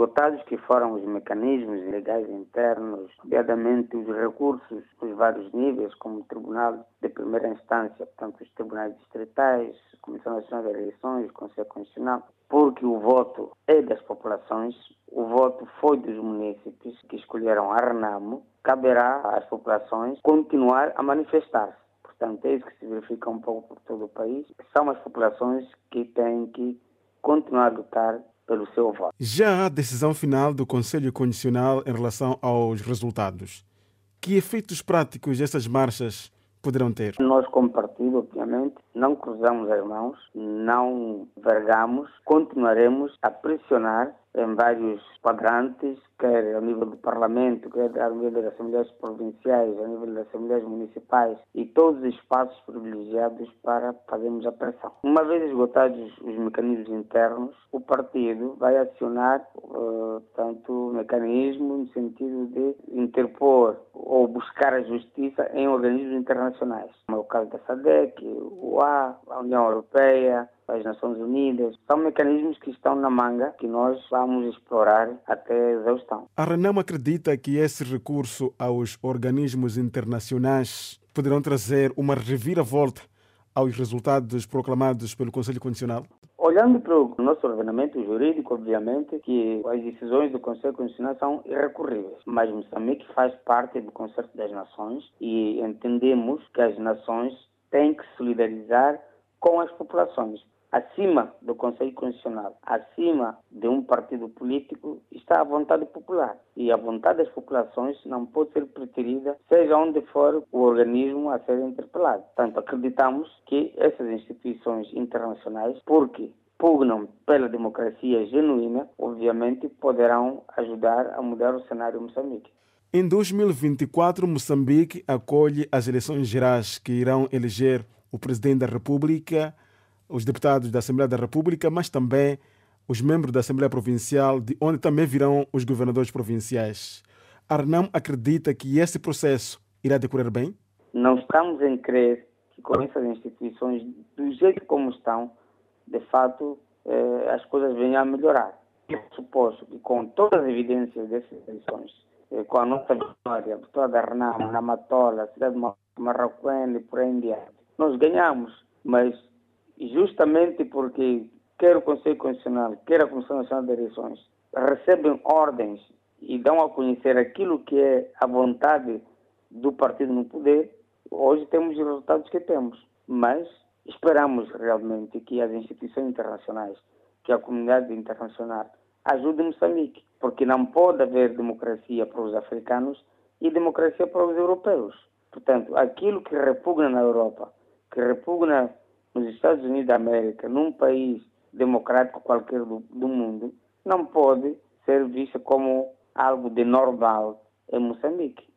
esgotados que foram os mecanismos legais internos, nomeadamente os recursos dos vários níveis, como o Tribunal de Primeira Instância, portanto, os tribunais distritais, Comissão Nacional de Eleições, Conselho Constitucional, porque o voto é das populações, o voto foi dos municípios que escolheram a Renamo, caberá às populações continuar a manifestar-se. Portanto, é isso que se verifica um pouco por todo o país. São as populações que têm que continuar a lutar pelo seu voto. Já a decisão final do Conselho Condicional em relação aos resultados. Que efeitos práticos essas marchas poderão ter? Nós, como partido, obviamente, não cruzamos as mãos, não vergamos, continuaremos a pressionar em vários quadrantes, quer ao nível do Parlamento, quer ao nível das Assembleias Provinciais, ao nível das Assembleias Municipais e todos os espaços privilegiados para fazermos a pressão. Uma vez esgotados os mecanismos internos, o partido vai acionar uh, tanto mecanismo no sentido de interpor ou buscar a justiça em organismos internacionais, como é o caso da SADEC, o OA, a União Europeia, as Nações Unidas. São mecanismos que estão na manga que nós vamos explorar até exaustão. A Renam acredita que esse recurso aos organismos internacionais poderão trazer uma reviravolta aos resultados proclamados pelo Conselho Constitucional? Olhando para o nosso ordenamento jurídico, obviamente, que as decisões do Conselho Constitucional são irrecorríveis, mas Moçambique faz parte do Concerto das Nações e entendemos que as nações têm que solidarizar com as populações acima do Conselho Constitucional, acima de um partido político, está a vontade popular. E a vontade das populações não pode ser preterida, seja onde for o organismo a ser interpelado. Portanto, acreditamos que essas instituições internacionais, porque pugnam pela democracia genuína, obviamente poderão ajudar a mudar o cenário Moçambique. Em 2024, Moçambique acolhe as eleições gerais que irão eleger o presidente da República os deputados da Assembleia da República, mas também os membros da Assembleia Provincial, de onde também virão os governadores provinciais. Arnam acredita que esse processo irá decorrer bem? Não estamos em crer que com essas instituições, do jeito como estão, de fato, eh, as coisas venham a melhorar. Eu suposto que com todas as evidências dessas eleições, eh, com a nossa vitória, a vitória da Renamo, na Matola, a cidade de Marroquém e por aí em diante, nós ganhamos, mas justamente porque quer o Conselho Constitucional, quer a Comissão Nacional de Eleições recebem ordens e dão a conhecer aquilo que é a vontade do partido no poder, hoje temos os resultados que temos. Mas esperamos realmente que as instituições internacionais, que a comunidade internacional ajudem Moçambique, porque não pode haver democracia para os africanos e democracia para os europeus. Portanto, aquilo que repugna na Europa, que repugna nos Estados Unidos da América, num país democrático qualquer do, do mundo, não pode ser vista como algo de normal em Moçambique.